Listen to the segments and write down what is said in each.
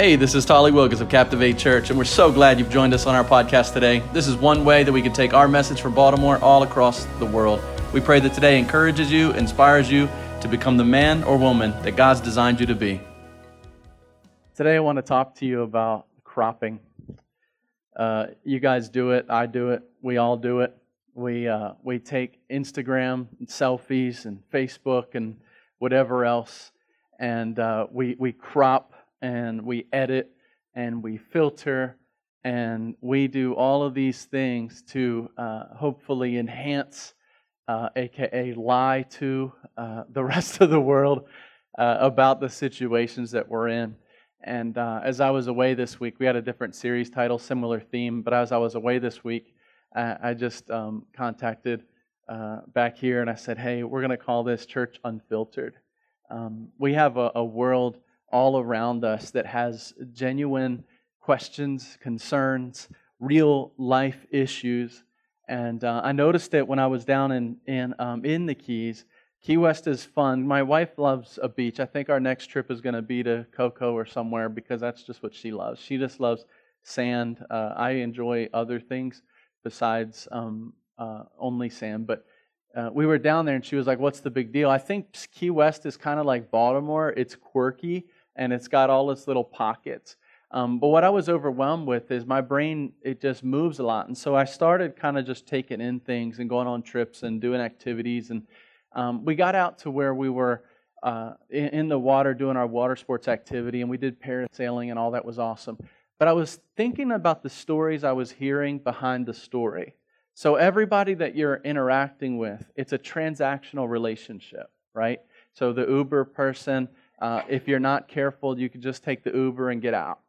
Hey, this is Tally Wilgis of Captivate Church, and we're so glad you've joined us on our podcast today. This is one way that we can take our message from Baltimore all across the world. We pray that today encourages you, inspires you to become the man or woman that God's designed you to be. Today, I want to talk to you about cropping. Uh, you guys do it, I do it, we all do it. We, uh, we take Instagram and selfies and Facebook and whatever else, and uh, we, we crop and we edit and we filter and we do all of these things to uh, hopefully enhance, uh, aka lie to uh, the rest of the world uh, about the situations that we're in. And uh, as I was away this week, we had a different series title, similar theme, but as I was away this week, I just um, contacted uh, back here and I said, hey, we're going to call this Church Unfiltered. Um, we have a, a world all around us that has genuine questions, concerns, real life issues. And uh, I noticed it when I was down in in um, in the Keys. Key West is fun. My wife loves a beach. I think our next trip is going to be to Cocoa or somewhere because that's just what she loves. She just loves sand. Uh, I enjoy other things besides um, uh, only sand, but uh, we were down there and she was like, What's the big deal? I think Key West is kind of like Baltimore. It's quirky and it's got all its little pockets. Um, but what I was overwhelmed with is my brain, it just moves a lot. And so I started kind of just taking in things and going on trips and doing activities. And um, we got out to where we were uh, in, in the water doing our water sports activity, and we did parasailing, and all that was awesome. But I was thinking about the stories I was hearing behind the story. So, everybody that you're interacting with, it's a transactional relationship, right? So, the Uber person, uh, if you're not careful, you can just take the Uber and get out.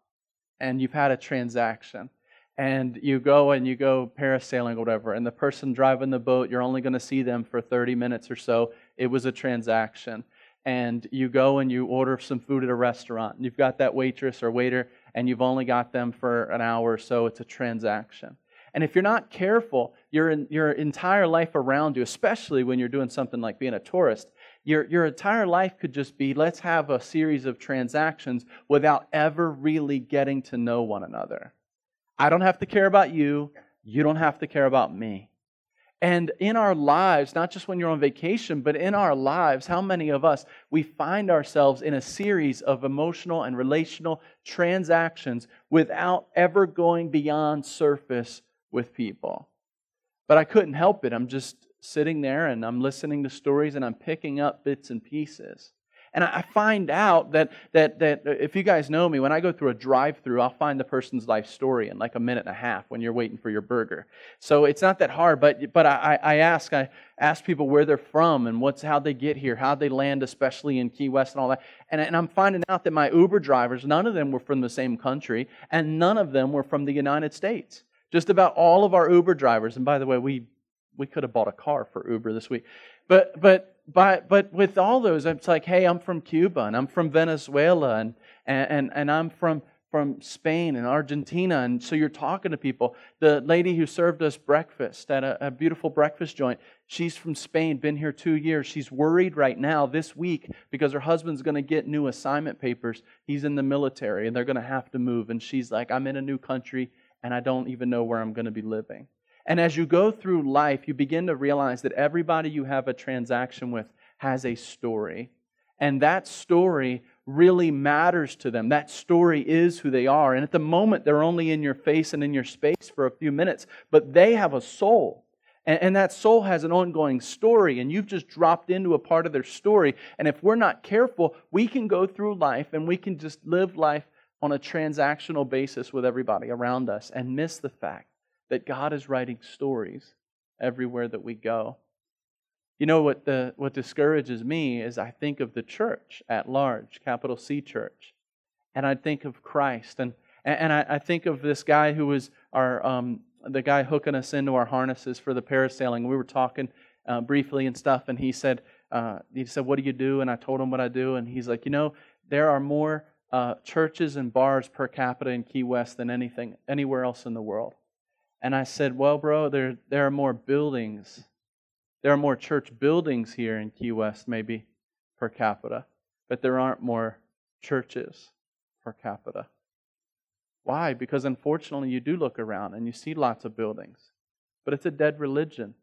And you've had a transaction. And you go and you go parasailing or whatever, and the person driving the boat, you're only going to see them for 30 minutes or so. It was a transaction. And you go and you order some food at a restaurant, and you've got that waitress or waiter, and you've only got them for an hour or so. It's a transaction. And if you're not careful, your, your entire life around you, especially when you're doing something like being a tourist, your, your entire life could just be let's have a series of transactions without ever really getting to know one another. I don't have to care about you. You don't have to care about me. And in our lives, not just when you're on vacation, but in our lives, how many of us, we find ourselves in a series of emotional and relational transactions without ever going beyond surface with people? But I couldn't help it. I'm just sitting there and I'm listening to stories and I'm picking up bits and pieces. And I find out that, that, that uh, if you guys know me, when I go through a drive through, I'll find the person's life story in like a minute and a half when you're waiting for your burger. So it's not that hard, but, but I, I ask, I ask people where they're from and what's how they get here, how they land, especially in Key West and all that. And, and I'm finding out that my Uber drivers, none of them were from the same country, and none of them were from the United States. Just about all of our Uber drivers, and by the way, we we could have bought a car for Uber this week. But but but but with all those, it's like, hey, I'm from Cuba and I'm from Venezuela and and and I'm from from Spain and Argentina. And so you're talking to people. The lady who served us breakfast at a, a, beautiful breakfast joint, she's from Spain, been here two years. She's worried right now this week because her husband's going to get new assignment papers. He's in the military and they're going to have to move. And she's like, I'm in a new country and I don't even know where I'm going to be living. And as you go through life, you begin to realize that everybody you have a transaction with has a story. And that story really matters to them. That story is who they are. And at the moment, they're only in your face and in your space for a few minutes, but they have a soul. And, and, that soul has an ongoing story, and you've just dropped into a part of their story. And if we're not careful, we can go through life and we can just live life on a transactional basis with everybody around us and miss the fact that God is writing stories everywhere that we go. You know what the what discourages me is I think of the church at large, capital C church, and I think of Christ, and and I, I think of this guy who was our um, the guy hooking us into our harnesses for the parasailing. We were talking uh, briefly and stuff, and he said uh, he said, "What do you do?" And I told him what I do, and he's like, "You know, there are more uh, churches and bars per capita in Key West than anything anywhere else in the world." And I said, Well, bro, there, there are more buildings. There are more church buildings here in Key West, maybe per capita, but there aren't more churches per capita. Why? Because unfortunately, you do look around and you see lots of buildings, but it's a dead religion.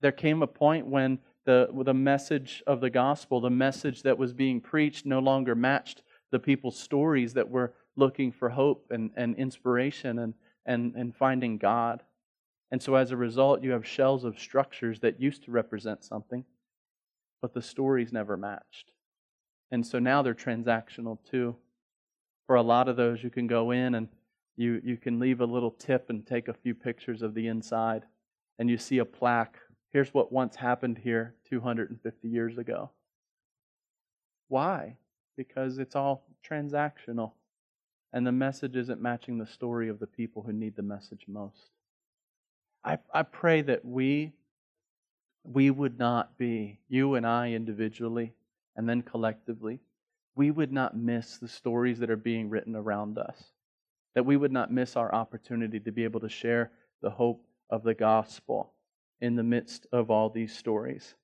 There came a point when the, the message of the gospel, the message that was being preached, no longer matched the people's stories that were looking for hope and, and inspiration and, and, and finding God. And so as a result, you have shells of structures that used to represent something, but the stories never matched. And so now they're transactional too. For a lot of those, you can go in and you, you can leave a little tip and take a few pictures of the inside, and you see a plaque. Here's what once happened here 250 years ago. Why? Because it's all transactional, and the message isn't matching the story of the people who need the message most. I, I pray that we, we would not be, you and I individually, and then collectively, we would not miss the stories that are being written around us. That we would not miss our opportunity to be able to share the hope of the gospel in the midst of all these stories.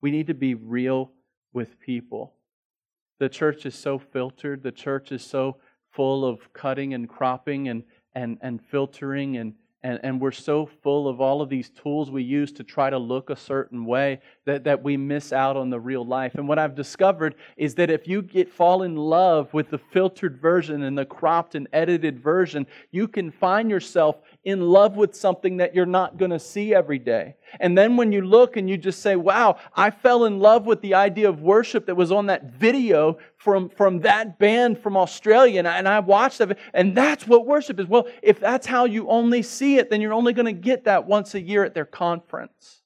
We need to be real with people. The church is so filtered, the church is so full of cutting and cropping and, and, and filtering and, and, and we're so full of all of these tools we use to try to look a certain way that, that we miss out on the real life. And what I've discovered is that if you get fall in love with the filtered version and the cropped and edited version, you can find yourself in love with something that you're not going to see every day. And then when you look and you just say, wow, I fell in love with the idea of worship that was on that video from, from that band from Australia. And I, and I watched it, and that's what worship is. Well, if that's how you only see it, then you're only going to get that once a year at their conference.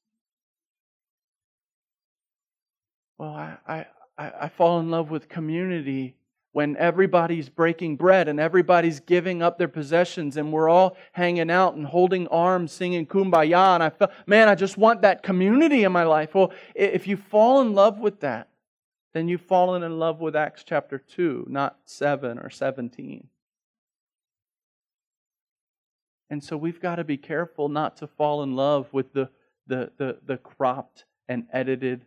Well, I, I, I fall in love with community when everybody's breaking bread and everybody's giving up their possessions and we're all hanging out and holding arms singing kumbaya. And i felt man i just want that community in my life. Well if you fall in love with that then you've fallen in love with acts chapter 2 not 7 or 17 and so we've got to be careful not to fall in love with the the the, the cropped and edited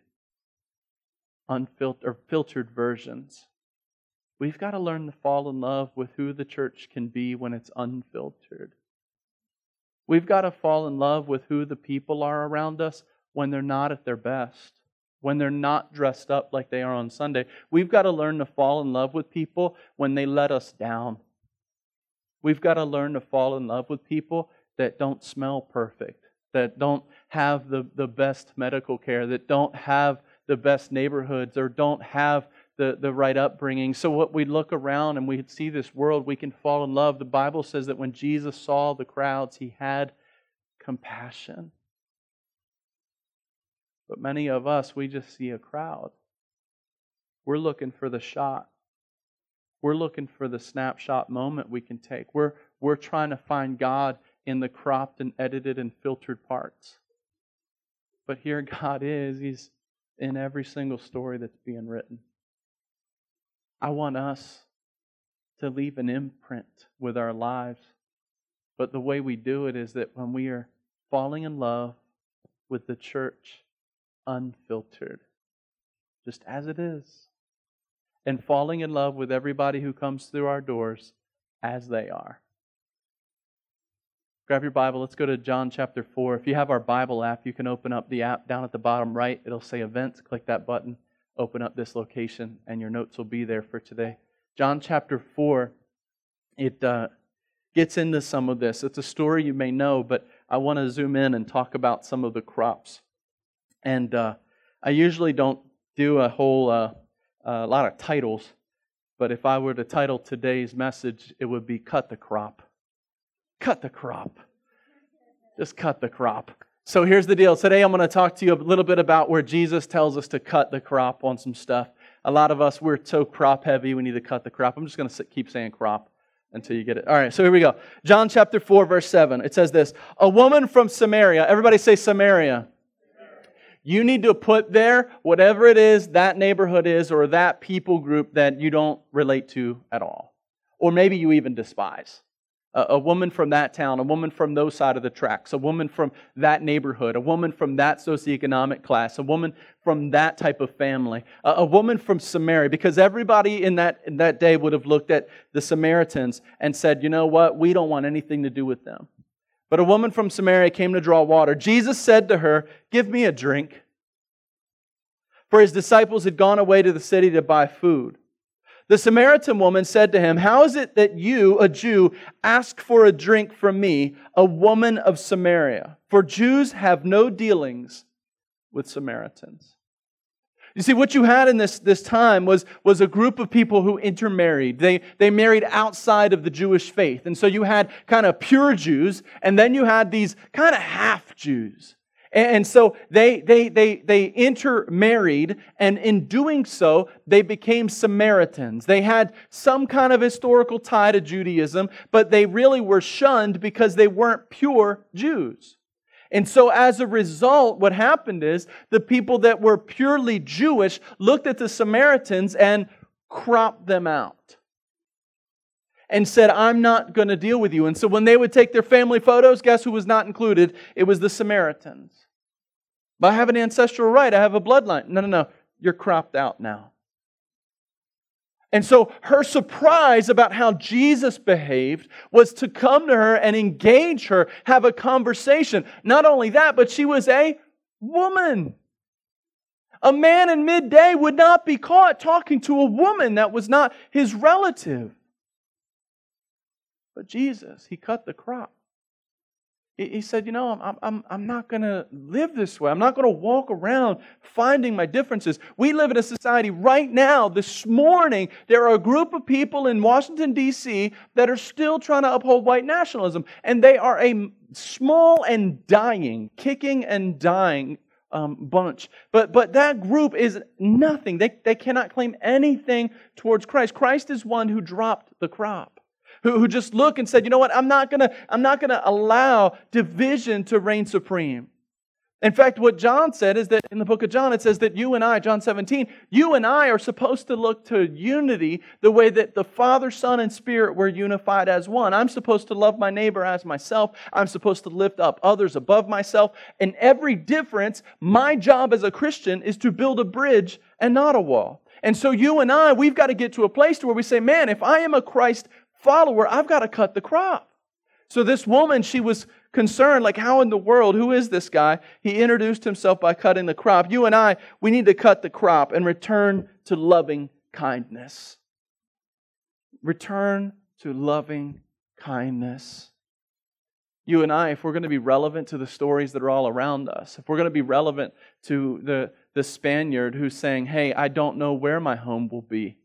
unfiltered or filtered versions We've got to learn to fall in love with who the church can be when it's unfiltered. We've got to fall in love with who the people are around us when they're not at their best, when they're not dressed up like they are on Sunday. We've got to learn to fall in love with people when they let us down. We've got to learn to fall in love with people that don't smell perfect, that don't have the, the best medical care, that don't have the best neighborhoods, or don't have the, the right upbringing. So, what we look around and we see this world, we can fall in love. The Bible says that when Jesus saw the crowds, he had compassion. But many of us, we just see a crowd. We're looking for the shot. We're looking for the snapshot moment we can take. We're, we're trying to find God in the cropped and edited and filtered parts. But here God is. He's in every single story that's being written. I want us to leave an imprint with our lives. But the way we do it is that when we are falling in love with the church unfiltered, just as it is, and falling in love with everybody who comes through our doors as they are. Grab your Bible. Let's go to John chapter 4. If you have our Bible app, you can open up the app down at the bottom right. It'll say events. Click that button open up this location, and your notes will be there for today. John chapter 4, it uh, gets into some of this. It's a story you may know, but I want to zoom in and talk about some of the crops. And uh, I usually don't do a whole uh, a lot of titles, but if I were to title today's message, it would be Cut the Crop. Cut the crop. Just cut the crop. So here's the deal. Today I'm going to talk to you a little bit about where Jesus tells us to cut the crop on some stuff. A lot of us, we're so crop heavy, we need to cut the crop. I'm just going to keep saying crop until you get it. All right, so here we go. John chapter 4, verse 7. It says this A woman from Samaria, everybody say Samaria. You need to put there whatever it is that neighborhood is or that people group that you don't relate to at all. Or maybe you even despise. A, woman from that town, a woman from those side of the tracks, a woman from that neighborhood, a woman from that socioeconomic class, a woman from that type of family, a, woman from Samaria, because everybody in that, in that day would have looked at the Samaritans and said, you know what, we don't want anything to do with them. But a woman from Samaria came to draw water. Jesus said to her, Give me a drink. For his disciples had gone away to the city to buy food. The Samaritan woman said to him, How is it that you, a Jew, ask for a drink from me, a woman of Samaria? For Jews have no dealings with Samaritans. You see, what you had in this, this time was, was a group of people who intermarried. They, they married outside of the Jewish faith. And so you had kind of pure Jews, and then you had these kind of half Jews. And so they, they, they, they intermarried, and in doing so, they became Samaritans. They had some kind of historical tie to Judaism, but they really were shunned because they weren't pure Jews. And so, as a result, what happened is the people that were purely Jewish looked at the Samaritans and cropped them out and said, I'm not going to deal with you. And so, when they would take their family photos, guess who was not included? It was the Samaritans. But I have an ancestral right. I have a bloodline. No, no, no. You're cropped out now. And so her surprise about how Jesus behaved was to come to her and engage her, have a conversation. Not only that, but she was a woman. A man in midday would not be caught talking to a woman that was not his relative. But Jesus, he cut the crop. He said, You know, I'm, I'm, I'm not going to live this way. I'm not going to walk around finding my differences. We live in a society right now, this morning, there are a group of people in Washington, D.C., that are still trying to uphold white nationalism. And they are a small and dying, kicking and dying um, bunch. But, but that group is nothing. They, they cannot claim anything towards Christ. Christ is one who dropped the crop who, who just look and said, you know what, I'm not gonna, I'm not gonna allow division to reign supreme. In fact, what John said is that in the book of John, it says that you and I, John 17, you and I are supposed to look to unity the way that the Father, Son, and Spirit were unified as one. I'm supposed to love my neighbor as myself. I'm supposed to lift up others above myself. In every difference, my job as a Christian is to build a bridge and not a wall. And so you and I, we've got to get to a place to where we say, man, if I am a Christ follower, I've got to cut the crop. So this woman, she was concerned, like, how in the world, who is this guy? He introduced himself by cutting the crop. You and I, we need to cut the crop and return to loving kindness. Return to loving kindness. You and I, if we're going to be relevant to the stories that are all around us, if we're going to be relevant to the, the Spaniard who's saying, Hey, I don't know where my home will be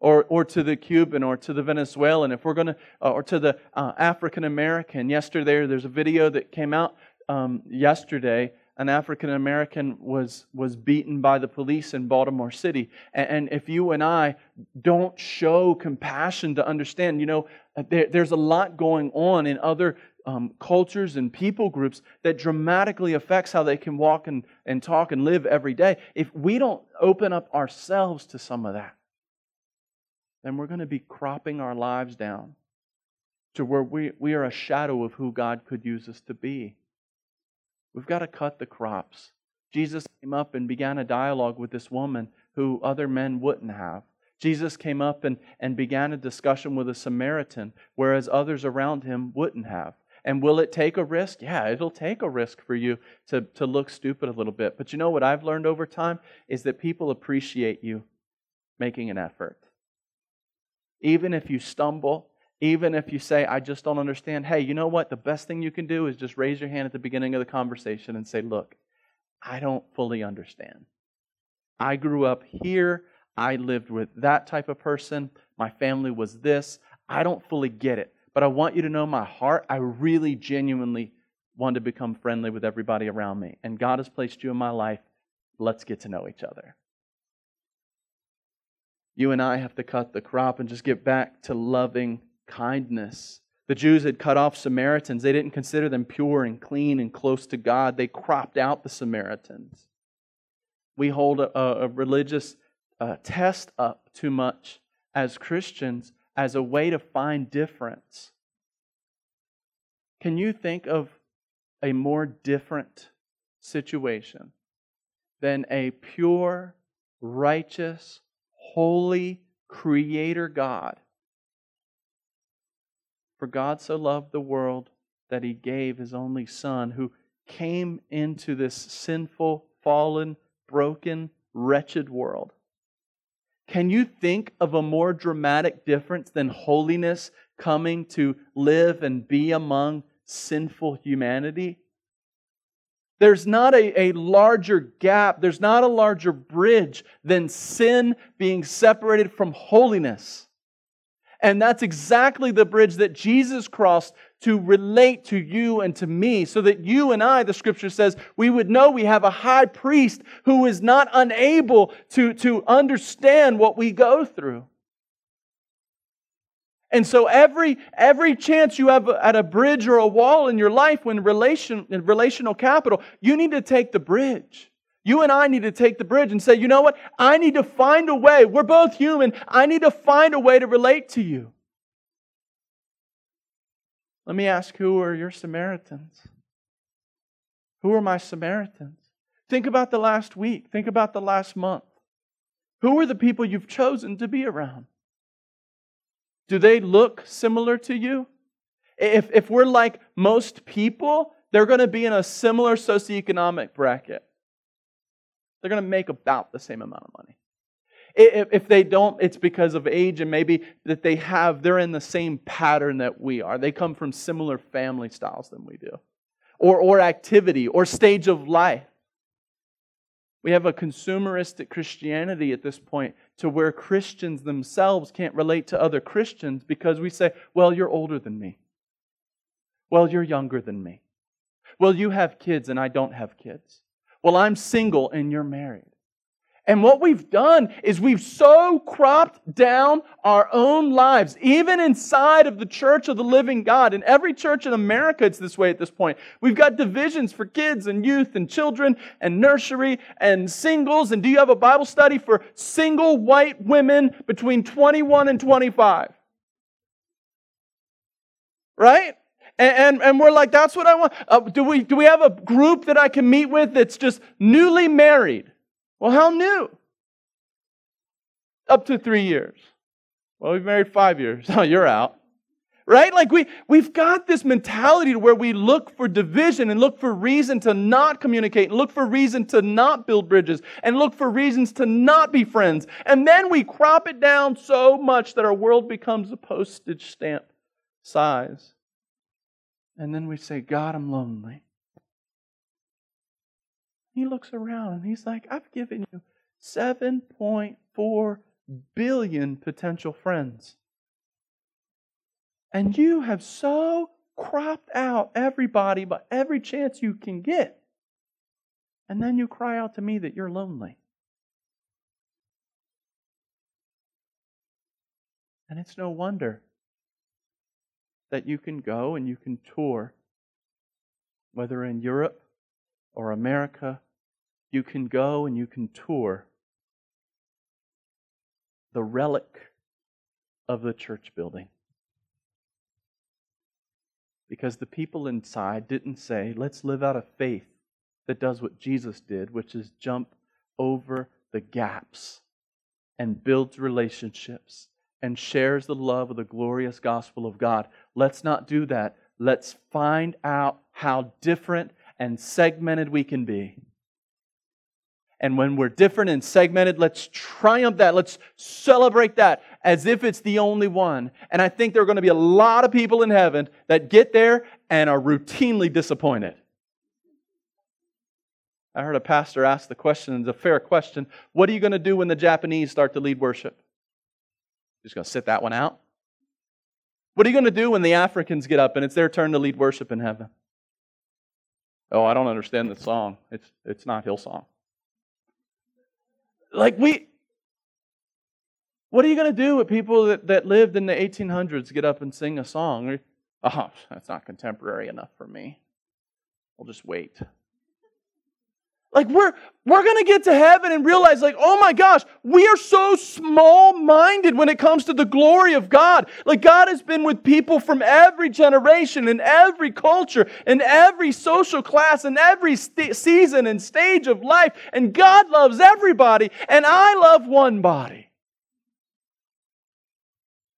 or, or to the Cuban or to the Venezuelan, if we're going to, uh, or to the uh, African American. Yesterday, there's a video that came out um, yesterday. An African American was, was beaten by the police in Baltimore City. And, and, if you and I don't show compassion to understand, you know, uh, there, there's a lot going on in other um, cultures and people groups that dramatically affects how they can walk and, and talk and live every day. If we don't open up ourselves to some of that, then we're going to be cropping our lives down to where we, we are a shadow of who God could use us to be. We've got to cut the crops. Jesus came up and began a dialogue with this woman who other men wouldn't have. Jesus came up and, and began a discussion with a Samaritan, whereas others around him wouldn't have. And will it take a risk? Yeah, it'll take a risk for you to, to look stupid a little bit. But you know what I've learned over time is that people appreciate you making an effort. Even if you stumble, even if you say, I just don't understand, hey, you know what? The best thing you can do is just raise your hand at the beginning of the conversation and say, Look, I don't fully understand. I grew up here. I lived with that type of person. My family was this. I don't fully get it. But I want you to know my heart. I really genuinely want to become friendly with everybody around me. And God has placed you in my life. Let's get to know each other. You and I have to cut the crop and just get back to loving kindness. The Jews had cut off Samaritans. They didn't consider them pure and clean and close to God. They cropped out the Samaritans. We hold a, a religious uh, test up too much as Christians as a way to find difference. Can you think of a more different situation than a pure, righteous, holy creator God? For God so loved the world that he gave his only Son, who came into this sinful, fallen, broken, wretched world. Can you think of a more dramatic difference than holiness coming to live and be among sinful humanity? There's not a, a larger gap, there's not a larger bridge than sin being separated from holiness. And that's exactly the bridge that Jesus crossed to relate to you and to me, so that you and I, the scripture says, we would know we have a high priest who is not unable to, to understand what we go through. And so every, every chance you have at a bridge or a wall in your life when relation, relational capital, you need to take the bridge. You and I need to take the bridge and say, you know what? I need to find a way. We're both human. I need to find a way to relate to you. Let me ask who are your Samaritans? Who are my Samaritans? Think about the last week. Think about the last month. Who are the people you've chosen to be around? Do they look similar to you? If, if we're like most people, they're going to be in a similar socioeconomic bracket. They're going to make about the same amount of money. If, if they don't, it's because of age and maybe that they have, they're in the same pattern that we are. They come from similar family styles than we do, or, or activity, or stage of life. We have a consumeristic Christianity at this point to where Christians themselves can't relate to other Christians because we say, well, you're older than me. Well, you're younger than me. Well, you have kids and I don't have kids. Well, I'm single and you're married. And what we've done is we've so cropped down our own lives, even inside of the church of the living God. In every church in America, it's this way at this point. We've got divisions for kids and youth and children and nursery and singles. And do you have a Bible study for single white women between 21 and 25? Right? And, and, and, we're like, that's what I want. Uh, do, we, do we have a group that I can meet with that's just newly married? Well, how new? Up to three years. Well, we've married five years. Oh, you're out. Right? Like we, we've got this mentality to where we look for division and look for reason to not communicate and look for reason to not build bridges and look for reasons to not be friends. And then we crop it down so much that our world becomes a postage stamp size. And then we say, God, I'm lonely. He looks around and he's like, I've given you 7.4 billion potential friends. And you have so cropped out everybody but every chance you can get. And then you cry out to me that you're lonely. And it's no wonder that you can go and you can tour, whether in Europe or America, you can go and you can tour the relic of the church building. Because the people inside didn't say, let's live out of faith that does what Jesus did, which is jump over the gaps and builds relationships and shares the love of the glorious gospel of God. Let's not do that. Let's find out how different and segmented we can be. And when we're different and segmented, let's triumph that. Let's celebrate that as if it's the only one. And I think there are going to be a lot of people in heaven that get there and are routinely disappointed. I heard a pastor ask the question, it's a fair question. What are you going to do when the Japanese start to lead worship? Just going to sit that one out? What are you going to do when the Africans get up and it's their turn to lead worship in heaven? Oh, I don't understand the song. It's, it's not Hillsong. Like, we. What are you going to do with people that, that lived in the 1800s get up and sing a song? Oh, that's not contemporary enough for me. We'll just wait. Like we're we're going to get to heaven and realize like, "Oh my gosh, we are so small-minded when it comes to the glory of God." Like God has been with people from every generation and every culture and every social class and every st- season and stage of life, and God loves everybody, and I love one body.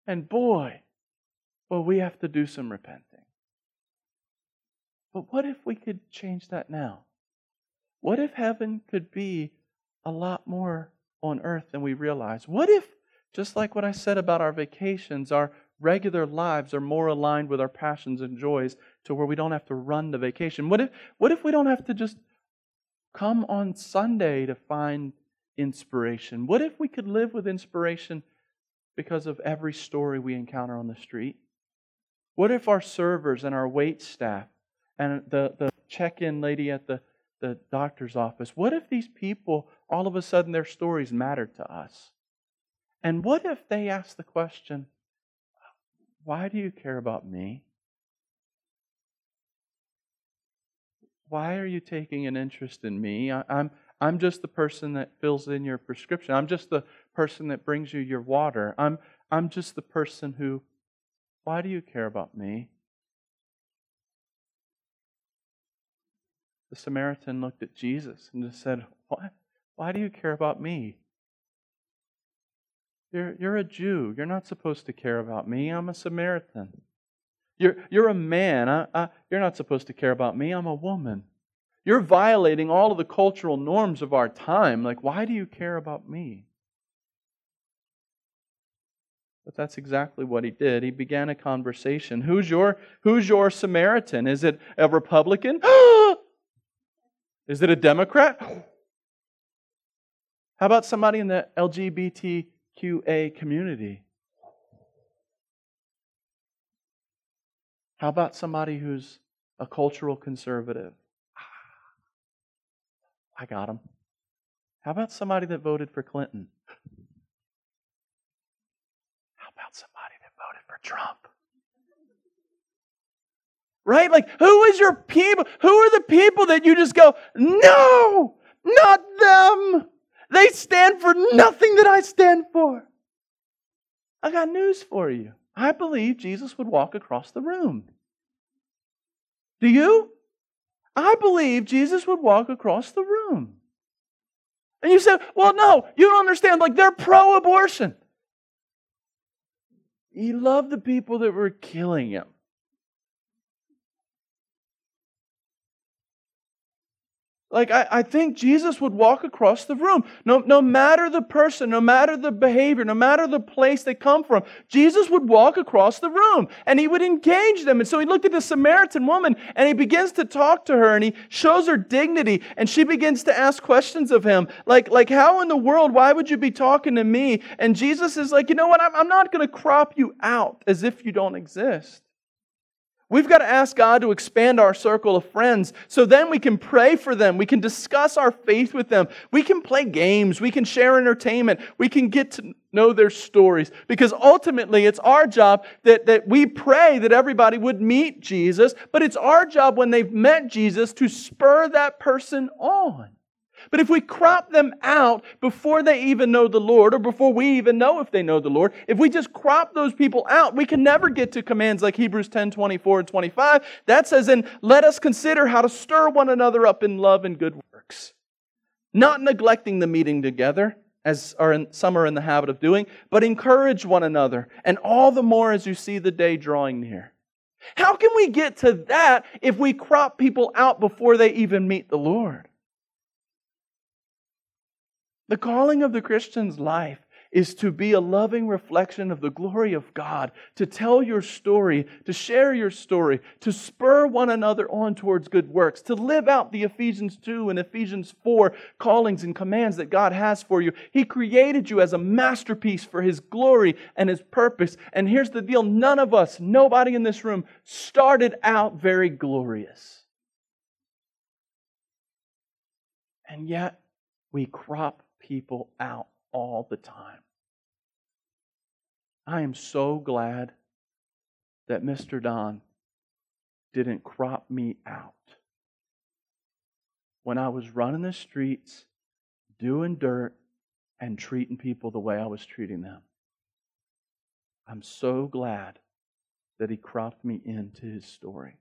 And boy, well, we have to do some repenting. But what if we could change that now? What if heaven could be a lot more on earth than we realize? What if, just like what I said about our vacations, our regular lives are more aligned with our passions and joys to where we don't have to run to vacation? What if, what if we don't have to just come on Sunday to find inspiration? What if we could live with inspiration because of every story we encounter on the street? What if our servers and our wait staff and the, the check in lady at the the doctor's office. What if these people, all of a sudden, their stories mattered to us? And what if they ask the question, Why do you care about me? Why are you taking an interest in me? I, I'm, I'm just the person that fills in your prescription. I'm just the person that brings you your water. I'm, I'm just the person who, why do you care about me? The Samaritan looked at Jesus and just said, Why, why do you care about me? You're, you're a Jew. You're not supposed to care about me. I'm a Samaritan. You're, you're a man. I, I, you're not supposed to care about me. I'm a woman. You're violating all of the cultural norms of our time. Like, why do you care about me? But that's exactly what he did. He began a conversation. Who's your, who's your Samaritan? Is it a Republican? Is it a Democrat? How about somebody in the LGBTQA community? How about somebody who's a cultural conservative? Ah, I got him. How about somebody that voted for Clinton? How about somebody that voted for Trump? Right? Like, who is your people? Who are the people that you just go, no, not them. They stand for nothing that I stand for. I got news for you. I believe Jesus would walk across the room. Do you? I believe Jesus would walk across the room. And you said, well, no, you don't understand. Like, they're pro abortion. He loved the people that were killing him. Like, I, I think Jesus would walk across the room. No, no matter the person, no matter the behavior, no matter the place they come from, Jesus would walk across the room and he would engage them. And so he looked at the Samaritan woman and he begins to talk to her and he shows her dignity and she begins to ask questions of him. Like, like how in the world, why would you be talking to me? And Jesus is like, you know what? I'm, I'm not going to crop you out as if you don't exist. We've got to ask God to expand our circle of friends so then we can pray for them. We can discuss our faith with them. We can play games. We can share entertainment. We can get to know their stories. Because ultimately, it's our job that, that we pray that everybody would meet Jesus, but it's our job when they've met Jesus to spur that person on. But if we crop them out before they even know the Lord, or before we even know if they know the Lord, if we just crop those people out, we can never get to commands like Hebrews 10 24 and 25. That says, And let us consider how to stir one another up in love and good works. Not neglecting the meeting together, as are in, some are in the habit of doing, but encourage one another, and all the more as you see the day drawing near. How can we get to that if we crop people out before they even meet the Lord? The calling of the Christian's life is to be a loving reflection of the glory of God, to tell your story, to share your story, to spur one another on towards good works, to live out the Ephesians 2 and Ephesians 4 callings and commands that God has for you. He created you as a masterpiece for His glory and His purpose. And here's the deal none of us, nobody in this room, started out very glorious. And yet, we crop people out all the time. I am so glad that Mr. Don didn't crop me out. when I was running the streets, doing dirt, and treating people the way I was treating them. I'm so glad that he cropped me into his story.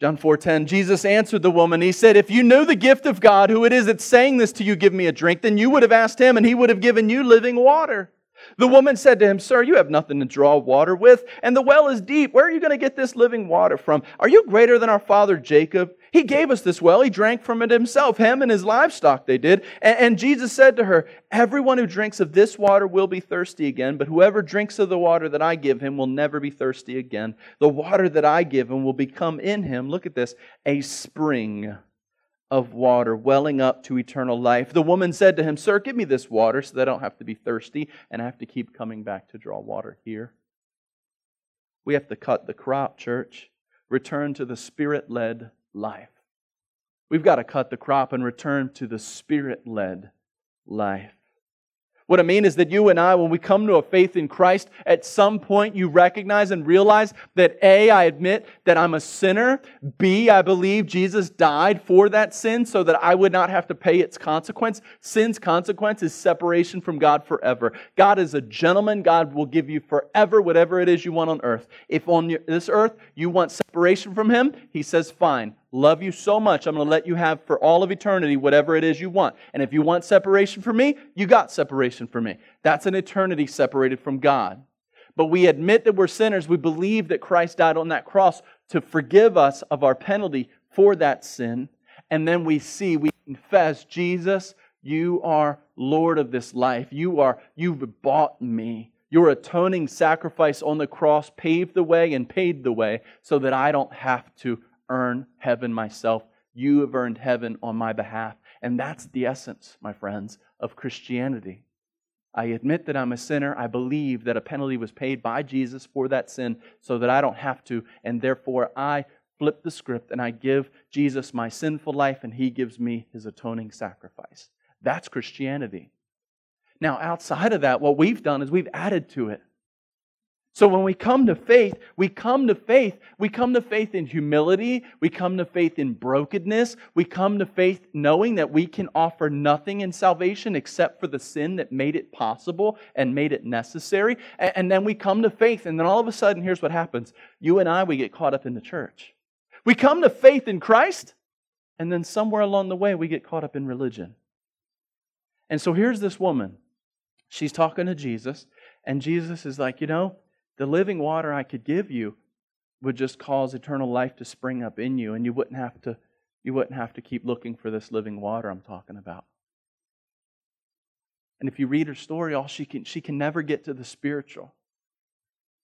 John 4:10 Jesus answered the woman. He said if you knew the gift of God who it is that's saying this to you give me a drink then you would have asked him and he would have given you living water the woman said to him, Sir, you have nothing to draw water with, and the well is deep. Where are you going to get this living water from? Are you greater than our father Jacob? He gave us this well. He drank from it himself, him and his livestock, they did. And, Jesus said to her, Everyone who drinks of this water will be thirsty again, but whoever drinks of the water that I give him will never be thirsty again. The water that I give him will become in him, look at this, a spring of water welling up to eternal life. The woman said to him, Sir, give me this water so that I don't have to be thirsty and I have to keep coming back to draw water here. We have to cut the crop, church. Return to the spirit led life. We've got to cut the crop and return to the spirit led life. What I mean is that you and I, when we come to a faith in Christ, at some point you recognize and realize that A, I admit that I'm a sinner. B, I believe Jesus died for that sin so that I would not have to pay its consequence. Sin's consequence is separation from God forever. God is a gentleman. God will give you forever whatever it is you want on earth. If on this earth you want separation from Him, He says, fine love you so much, I'm going to let you have for all of eternity whatever it is you want. And if you want separation from me, you got separation from me. That's an eternity separated from God. But we admit that we're sinners. We believe that Christ died on that cross to forgive us of our penalty for that sin. And then we see, we confess, Jesus, you are Lord of this life. You are, you've bought me. Your atoning sacrifice on the cross paved the way and paid the way so that I don't have to earn heaven myself. You have earned heaven on my behalf. And that's the essence, my friends, of Christianity. I admit that I'm a sinner. I believe that a penalty was paid by Jesus for that sin so that I don't have to. And therefore, I flip the script and I give Jesus my sinful life and he gives me his atoning sacrifice. That's Christianity. Now, outside of that, what we've done is we've added to it. So when we come to faith, we come to faith. We come to faith in humility. We come to faith in brokenness. We come to faith knowing that we can offer nothing in salvation except for the sin that made it possible and made it necessary. And then we come to faith, and then all of a sudden, here's what happens. You and I, we get caught up in the church. We come to faith in Christ, and then somewhere along the way, we get caught up in religion. And so here's this woman. She's talking to Jesus, and Jesus is like, you know, the living water I could give you would just cause eternal life to spring up in you, and you wouldn't have to, you wouldn't have to keep looking for this living water I'm talking about. And if you read her story, all she can she can never get to the spiritual.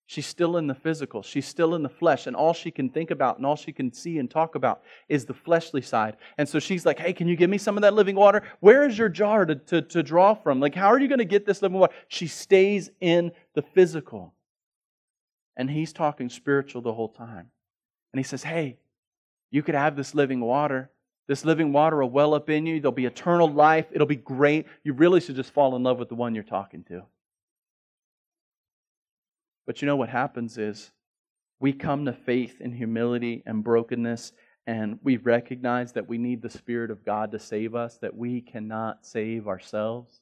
She's still in the physical. She's still in the flesh. And all she can think about and all she can see and talk about is the fleshly side. And so she's like, hey, can you give me some of that living water? Where is your jar to, to, to draw from? Like, how are you going to get this living water? She stays in the physical. And he's talking spiritual the whole time. And he says, Hey, you could have this living water. This living water will well up in you. There'll be eternal life. It'll be great. You really should just fall in love with the one you're talking to. But you know what happens is we come to faith in humility and brokenness, and we recognize that we need the Spirit of God to save us, that we cannot save ourselves.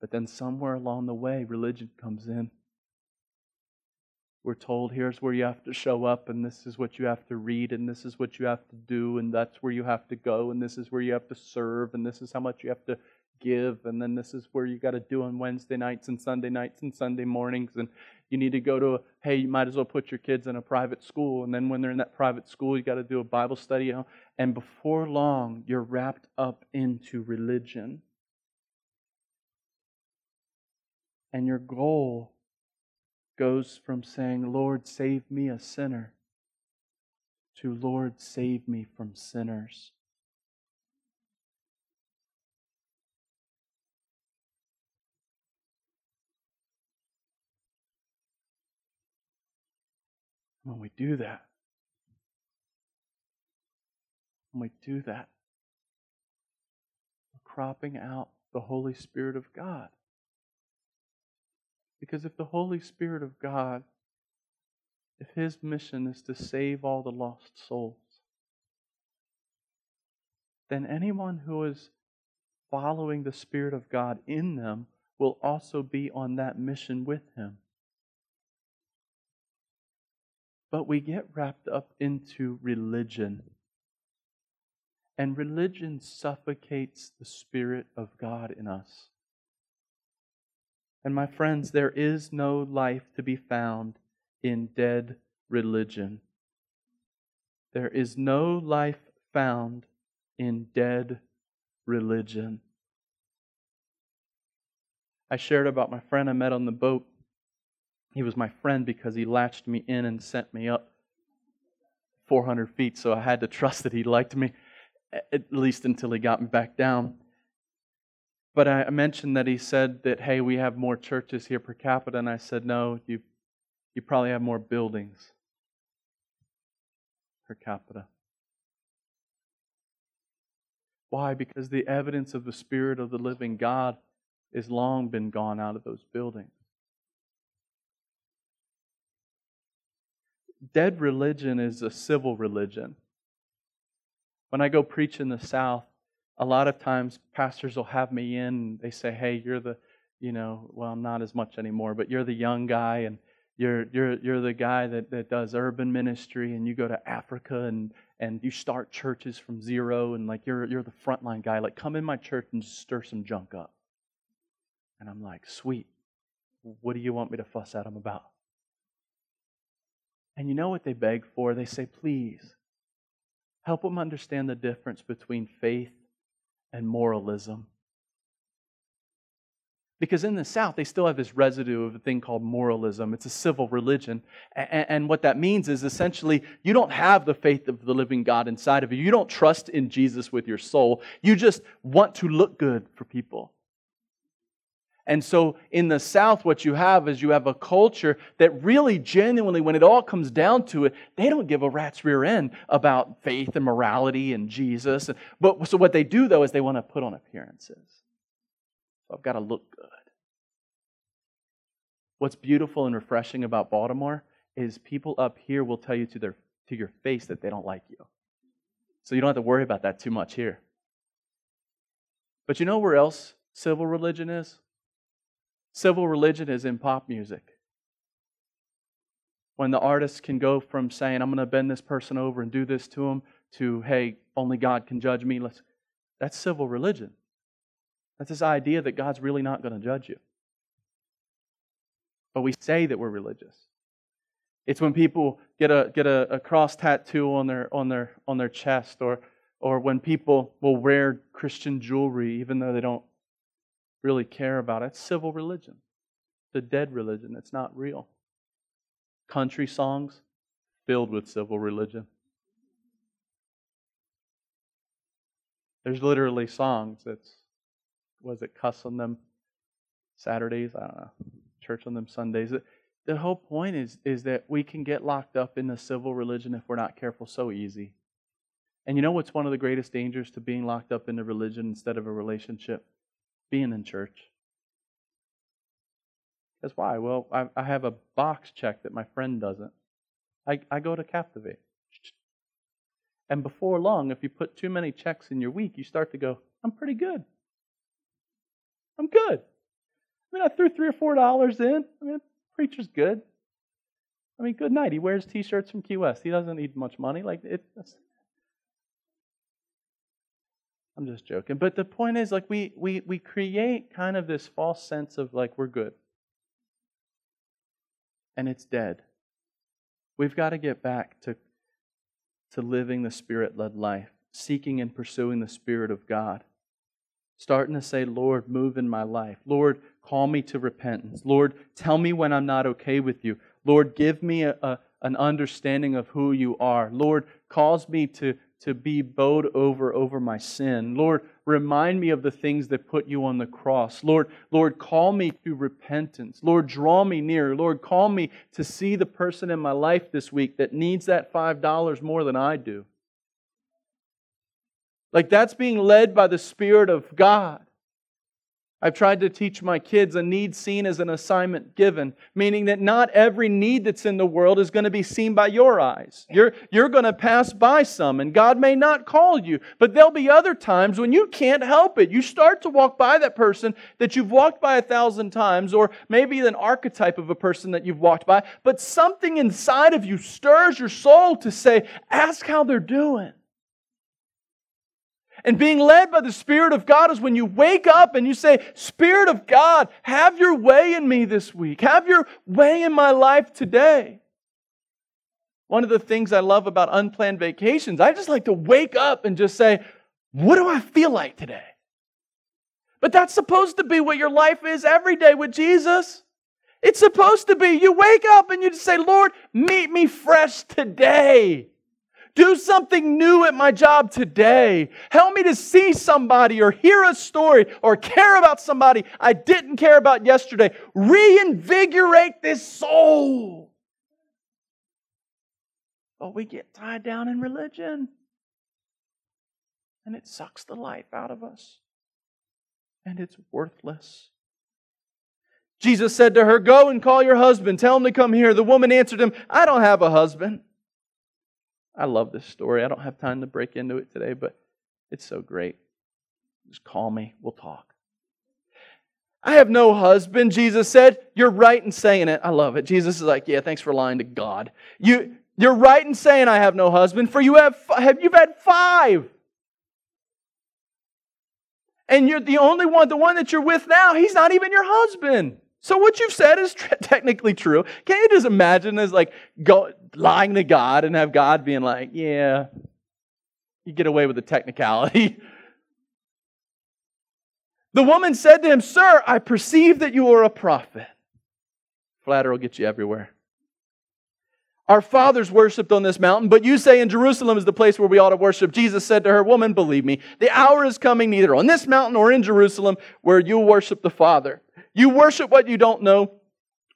But then somewhere along the way, religion comes in. We're told here's where you have to show up, and this is what you have to read, and this is what you have to do, and that's where you have to go, and this is where you have to serve, and this is how much you have to give, and then this is where you got to do on Wednesday nights and Sunday nights and Sunday mornings, and you need to go to a, hey, you might as well put your kids in a private school, and then when they're in that private school, you got to do a Bible study, and before long, you're wrapped up into religion. And your goal goes from saying, Lord, save me a sinner, to Lord, save me from sinners. When we do that, when we do that, we're cropping out the Holy Spirit of God. Because if the Holy Spirit of God if his mission is to save all the lost souls, then anyone who is following the Spirit of God in them will also be on that mission with him. But we get wrapped up into religion. And religion suffocates the Spirit of God in us. And my friends, there is no life to be found in dead religion. There is no life found in dead religion. I shared about my friend I met on the boat. He was my friend because he latched me in and sent me up 400 feet, so I had to trust that he liked me, at least until he got me back down. But I mentioned that he said that, hey, we have more churches here per capita, and I said, no, you, you probably have more buildings per capita. Why? Because the evidence of the Spirit of the living God has long been gone out of those buildings. Dead religion is a civil religion. When I go preach in the South, a lot of times pastors will have me in and they say, Hey, you're the, you know, well, not as much anymore, but you're the young guy and you're, you're, you're the guy that, that does urban ministry and you go to Africa and, and you start churches from zero and like you're, you're the frontline guy. Like, come in my church and stir some junk up. And I'm like, sweet. What do you want me to fuss at them about? And you know what they beg for? They say, please, help them understand the difference between faith and moralism. Because in the South, they still have this residue of a thing called moralism. It's a civil religion. And, what that means is essentially you don't have the faith of the living God inside of you. You don't trust in Jesus with your soul. You just want to look good for people. And so in the South, what you have is you have a culture that really genuinely, when it all comes down to it, they don't give a rat's rear end about faith and morality and Jesus. But so what they do though is they want to put on appearances. I've got to look good. What's beautiful and refreshing about Baltimore is people up here will tell you to their to your face that they don't like you. So you don't have to worry about that too much here. But you know where else civil religion is? Civil religion is in pop music. When the artist can go from saying, I'm going to bend this person over and do this to him, to, hey, only God can judge me. Let's, that's civil religion. That's this idea that God's really not going to judge you. But we say that we're religious. It's when people get a, get a, a cross tattoo on their, on, their, on their chest, or, or when people will wear Christian jewelry even though they don't really care about. It's civil religion, the dead religion. It's not real. Country songs filled with civil religion. There's literally songs that's was it cuss on them Saturdays? I don't know. Church on them Sundays. The whole point is is that we can get locked up in the civil religion if we're not careful so easy. And you know what's one of the greatest dangers to being locked up in a religion instead of a relationship? Being in church. That's why. Well, I, I have a box check that my friend doesn't. I, I go to Captivate. And before long, if you put too many checks in your week, you start to go, I'm pretty good. I'm good. I mean, I threw three or four dollars in. I mean, preacher's good. I mean, good night. He wears T-shirts from Key West. He doesn't need much money. Like it, I'm just joking. But the point is, like, we, we, we create kind of this false sense of, like, we're good. And it's dead. We've got to get back to, to living the Spirit led life, seeking and pursuing the Spirit of God. Starting to say, Lord, move in my life. Lord, call me to repentance. Lord, tell me when I'm not okay with you. Lord, give me a, a an understanding of who you are. Lord, cause me to to be bowed over over my sin. Lord, remind me of the things that put you on the cross. Lord, Lord, call me to repentance. Lord, draw me near. Lord, call me to see the person in my life this week that needs that $5 more than I do. Like that's being led by the Spirit of God. I've tried to teach my kids a need seen as an assignment given, meaning that not every need that's in the world is going to be seen by your eyes. You're, you're going to pass by some, and God may not call you, but there'll be other times when you can't help it. You start to walk by that person that you've walked by a thousand times, or maybe an archetype of a person that you've walked by, but something inside of you stirs your soul to say, Ask how they're doing. And being led by the Spirit of God is when you wake up and you say, Spirit of God, have your way in me this week. Have your way in my life today. One of the things I love about unplanned vacations, I just like to wake up and just say, What do I feel like today? But that's supposed to be what your life is every day with Jesus. It's supposed to be you wake up and you just say, Lord, meet me fresh today. Do something new at my job today. Help me to see somebody or hear a story or care about somebody I didn't care about yesterday. Reinvigorate this soul. But we get tied down in religion and it sucks the life out of us and it's worthless. Jesus said to her, Go and call your husband. Tell him to come here. The woman answered him, I don't have a husband. I love this story. I don't have time to break into it today, but it's so great. Just call me, we'll talk. I have no husband, Jesus said. You're right in saying it. I love it. Jesus is like, yeah, thanks for lying to God. You, you're right in saying I have no husband, for you have, have you've had five. And you're the only one, the one that you're with now, he's not even your husband. So what you've said is technically true. Can you just imagine as like go, lying to God and have God being like, yeah, you get away with the technicality. The woman said to him, Sir, I perceive that you are a prophet. Flatter will get you everywhere. Our fathers worshipped on this mountain, but you say in Jerusalem is the place where we ought to worship. Jesus said to her, Woman, believe me, the hour is coming neither on this mountain or in Jerusalem where you worship the Father. You worship what you don't know.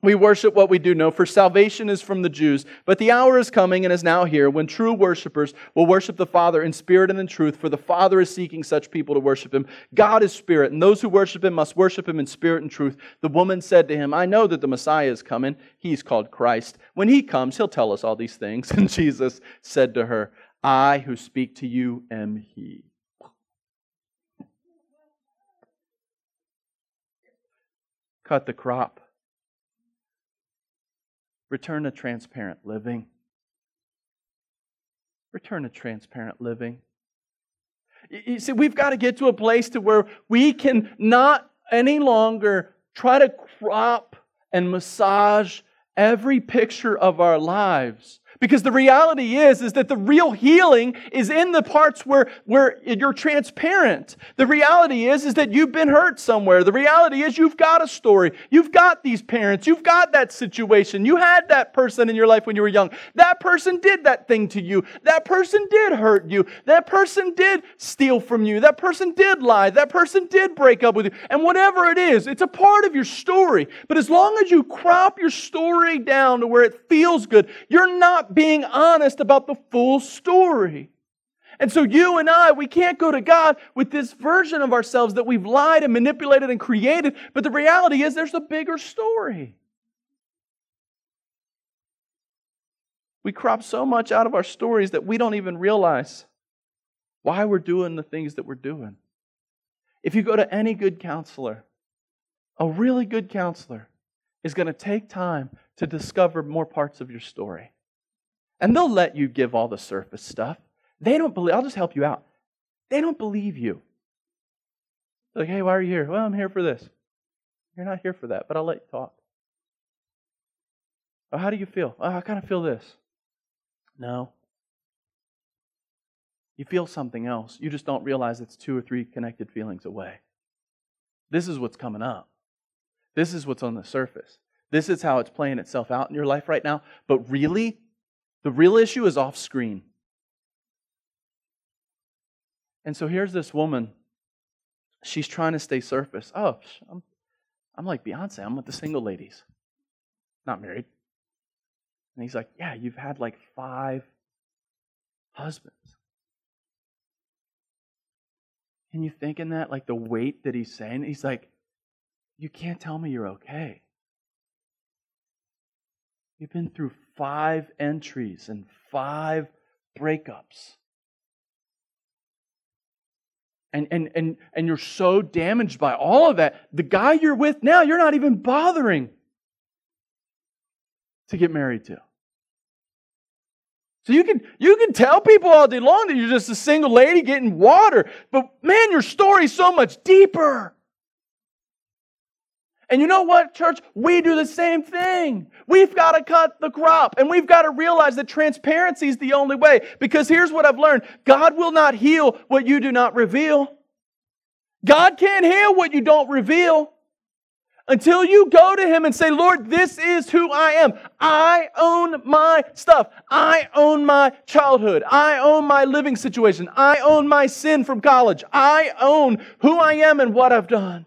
We worship what we do know, for salvation is from the Jews. But the hour is coming and is now here when true worshipers will worship the Father in spirit and in truth, for the Father is seeking such people to worship him. God is spirit, and those who worship him must worship him in spirit and truth. The woman said to him, I know that the Messiah is coming. He's called Christ. When he comes, he'll tell us all these things. And Jesus said to her, I who speak to you am he. Cut the crop. Return to transparent living. Return to transparent living. You see, we've got to get to a place to where we can not any longer try to crop and massage every picture of our lives because the reality is, is that the real healing is in the parts where, where you're transparent. The reality is, is that you've been hurt somewhere. The reality is you've got a story. You've got these parents. You've got that situation. You had that person in your life when you were young. That person did that thing to you. That person did hurt you. That person did steal from you. That person did lie. That person did break up with you. And whatever it is, it's a part of your story. But as long as you crop your story down to where it feels good, you're not being honest about the full story. And so you and I, we can't go to God with this version of ourselves that we've lied and manipulated and created, but the reality is there's a bigger story. We crop so much out of our stories that we don't even realize why we're doing the things that we're doing. If you go to any good counselor, a really good counselor is going to take time to discover more parts of your story. And they'll let you give all the surface stuff. They don't believe, I'll just help you out. They don't believe you. They're like, hey, why are you here? Well, I'm here for this. You're not here for that, but I'll let you talk. Oh, how do you feel? Oh, I kind of feel this. No. You feel something else. You just don't realize it's two or three connected feelings away. This is what's coming up. This is what's on the surface. This is how it's playing itself out in your life right now. But really, the real issue is off screen. And so here's this woman. She's trying to stay surface. Oh, I'm, I'm like Beyonce. I'm with the single ladies. Not married. And he's like, Yeah, you've had like five husbands. Can you think in that? Like the weight that he's saying? He's like, you can't tell me you're okay. You've been through five entries and five breakups. And, and, and, and you're so damaged by all of that. The guy you're with now, you're not even bothering to get married to. So you can you can tell people all day long that you're just a single lady getting water, but man, your story's so much deeper. And you know what, church? We do the same thing. We've got to cut the crop and we've got to realize that transparency is the only way. Because here's what I've learned God will not heal what you do not reveal. God can't heal what you don't reveal. Until you go to Him and say, Lord, this is who I am. I own my stuff. I own my childhood. I own my living situation. I own my sin from college. I own who I am and what I've done.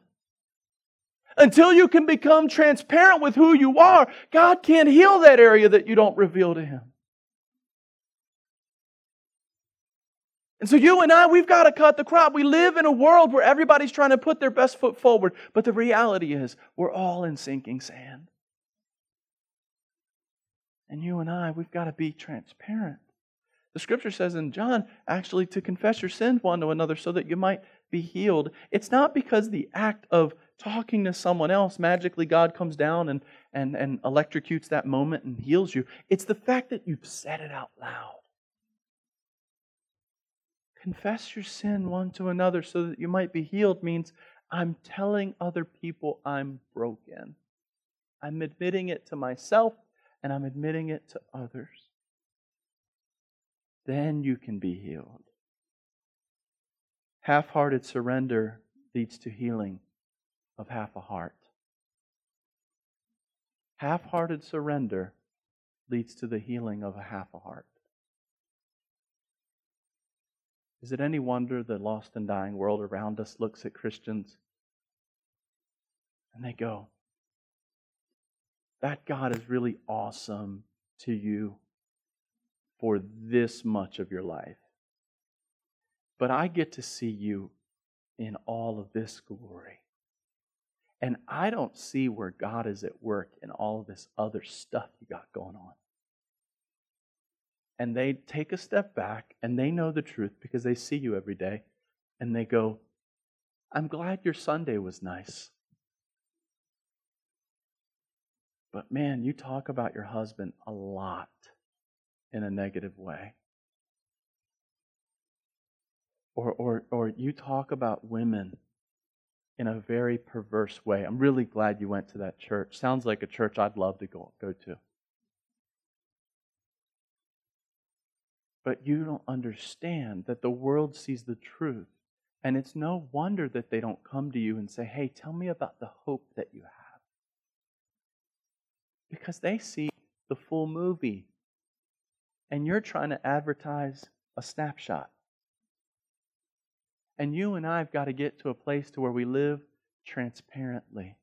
Until you can become transparent with who you are, God can't heal that area that you don't reveal to Him. And so you and I, we've got to cut the crop. We live in a world where everybody's trying to put their best foot forward. But the reality is, we're all in sinking sand. And you and I, we've got to be transparent. The scripture says in John, actually, to confess your sins one to another so that you might be healed. It's not because the act of talking to someone else, magically God comes down and, and, and electrocutes that moment and heals you. It's the fact that you've said it out loud. Confess your sin one to another so that you might be healed means I'm telling other people I'm broken. I'm admitting it to myself and I'm admitting it to others. Then you can be healed. Half hearted surrender leads to healing of half a heart. Half hearted surrender leads to the healing of a half a heart. Is it any wonder the lost and dying world around us looks at Christians and they go, That God is really awesome to you for this much of your life. But I get to see you in all of this glory. And I don't see where God is at work in all of this other stuff you got going on and they take a step back and they know the truth because they see you every day and they go, I'm glad your Sunday was nice. But man, you talk about your husband a lot in a negative way. Or, or, or you talk about women in a very perverse way. I'm really glad you went to that church. Sounds like a church I'd love to go, go to. But you don't understand that the world sees the truth. And it's no wonder that they don't come to you and say, hey, tell me about the hope that you have. Because they see the full movie. And you're trying to advertise a snapshot. And you and I have got to get to a place to where we live transparently.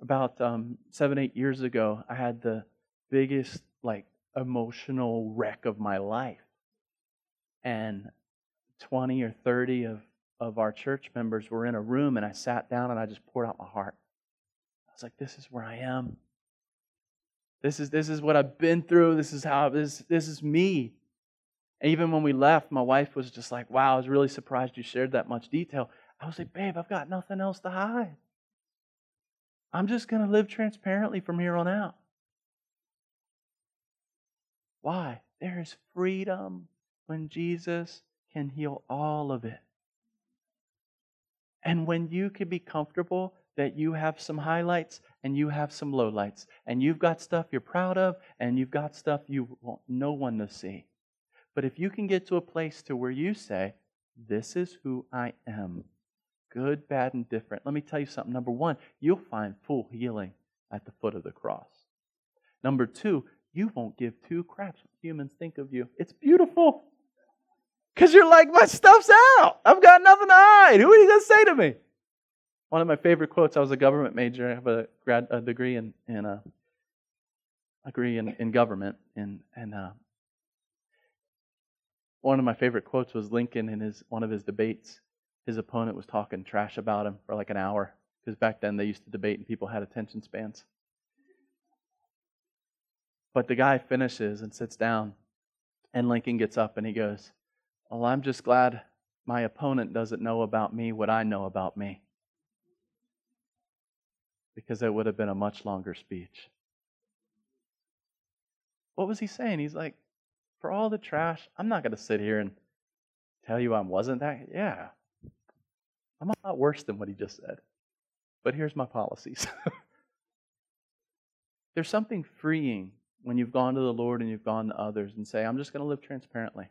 About um, seven, eight years ago, I had the biggest like emotional wreck of my life. And 20 or 30 of, of our church members were in a room, and I sat down and I just poured out my heart. I was like, this is where I am. This is, this is what I've been through. This is how this, this is me. And even when we left, my wife was just like, wow, I was really surprised you shared that much detail. I was like, babe, I've got nothing else to hide. I'm just going to live transparently from here on out. Why? There is freedom when Jesus can heal all of it. And when you can be comfortable that you have some highlights and you have some lowlights, and you've got stuff you're proud of, and you've got stuff you want no one to see. But if you can get to a place to where you say, This is who I am, good, bad, and different. Let me tell you something. Number one, you'll find full healing at the foot of the cross. Number two, you won't give two craps what humans think of you. It's beautiful. Because you're like, my stuff's out. I've got nothing to hide. Who are you going to say to me? One of my favorite quotes, I was a government major. I have a grad a degree in, in a degree in, in government. And, and uh, one of my favorite quotes was Lincoln in his one of his debates. his opponent was talking trash about him for like an hour because back then they used to debate and people had attention spans. But the guy finishes and sits down, and Lincoln gets up and he goes, Well, I'm just glad my opponent doesn't know about me what I know about me. Because it would have been a much longer speech. What was he saying? He's like, For all the trash, I'm not going to sit here and tell you I wasn't that. Yeah. I'm a lot worse than what he just said. But here's my policies. There's something freeing when you've gone to the Lord and you've gone to others and say, I'm just going to live transparently.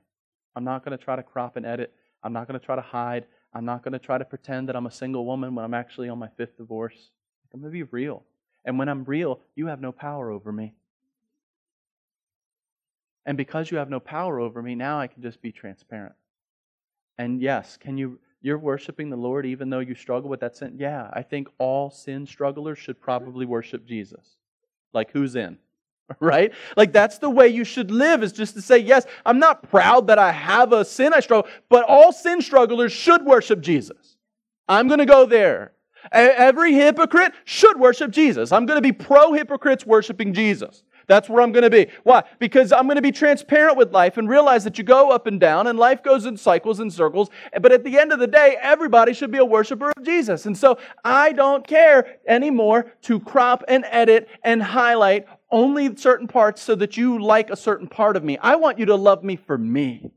I'm not going to try to crop and edit. I'm not going to try to hide. I'm not going to try to pretend that I'm a single woman when I'm actually on my fifth divorce. I'm going to be real. And when I'm real, you have no power over me. And because you have no power over me, now I can just be transparent. And yes, can you you're worshiping the Lord even though you struggle with that sin? Yeah, I think all sin strugglers should probably worship Jesus. Like who's in? right? Like that's the way you should live is just to say, yes, I'm not proud that I have a sin I struggle, but all sin strugglers should worship Jesus. I'm going to go there. Every hypocrite should worship Jesus. I'm going to be pro hypocrites worshiping Jesus. That's where I'm going to be. Why? Because I'm going to be transparent with life and realize that you go up and down and life goes in cycles and circles. But at the end of the day, everybody should be a worshiper of Jesus. And so I don't care anymore to crop and edit and highlight only certain parts so that you like a certain part of me. I want you to love me for me.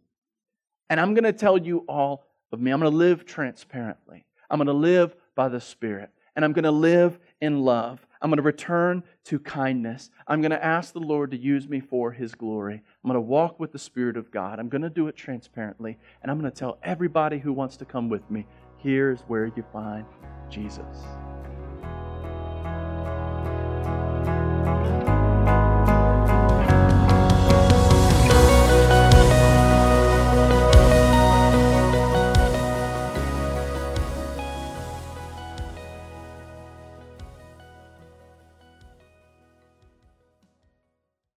And I'm going to tell you all of me. I'm going to live transparently. I'm going to live by the Spirit. And I'm going to live in love. I'm going to return to kindness. I'm going to ask the Lord to use me for His glory. I'm going to walk with the Spirit of God. I'm going to do it transparently. And I'm going to tell everybody who wants to come with me here's where you find Jesus.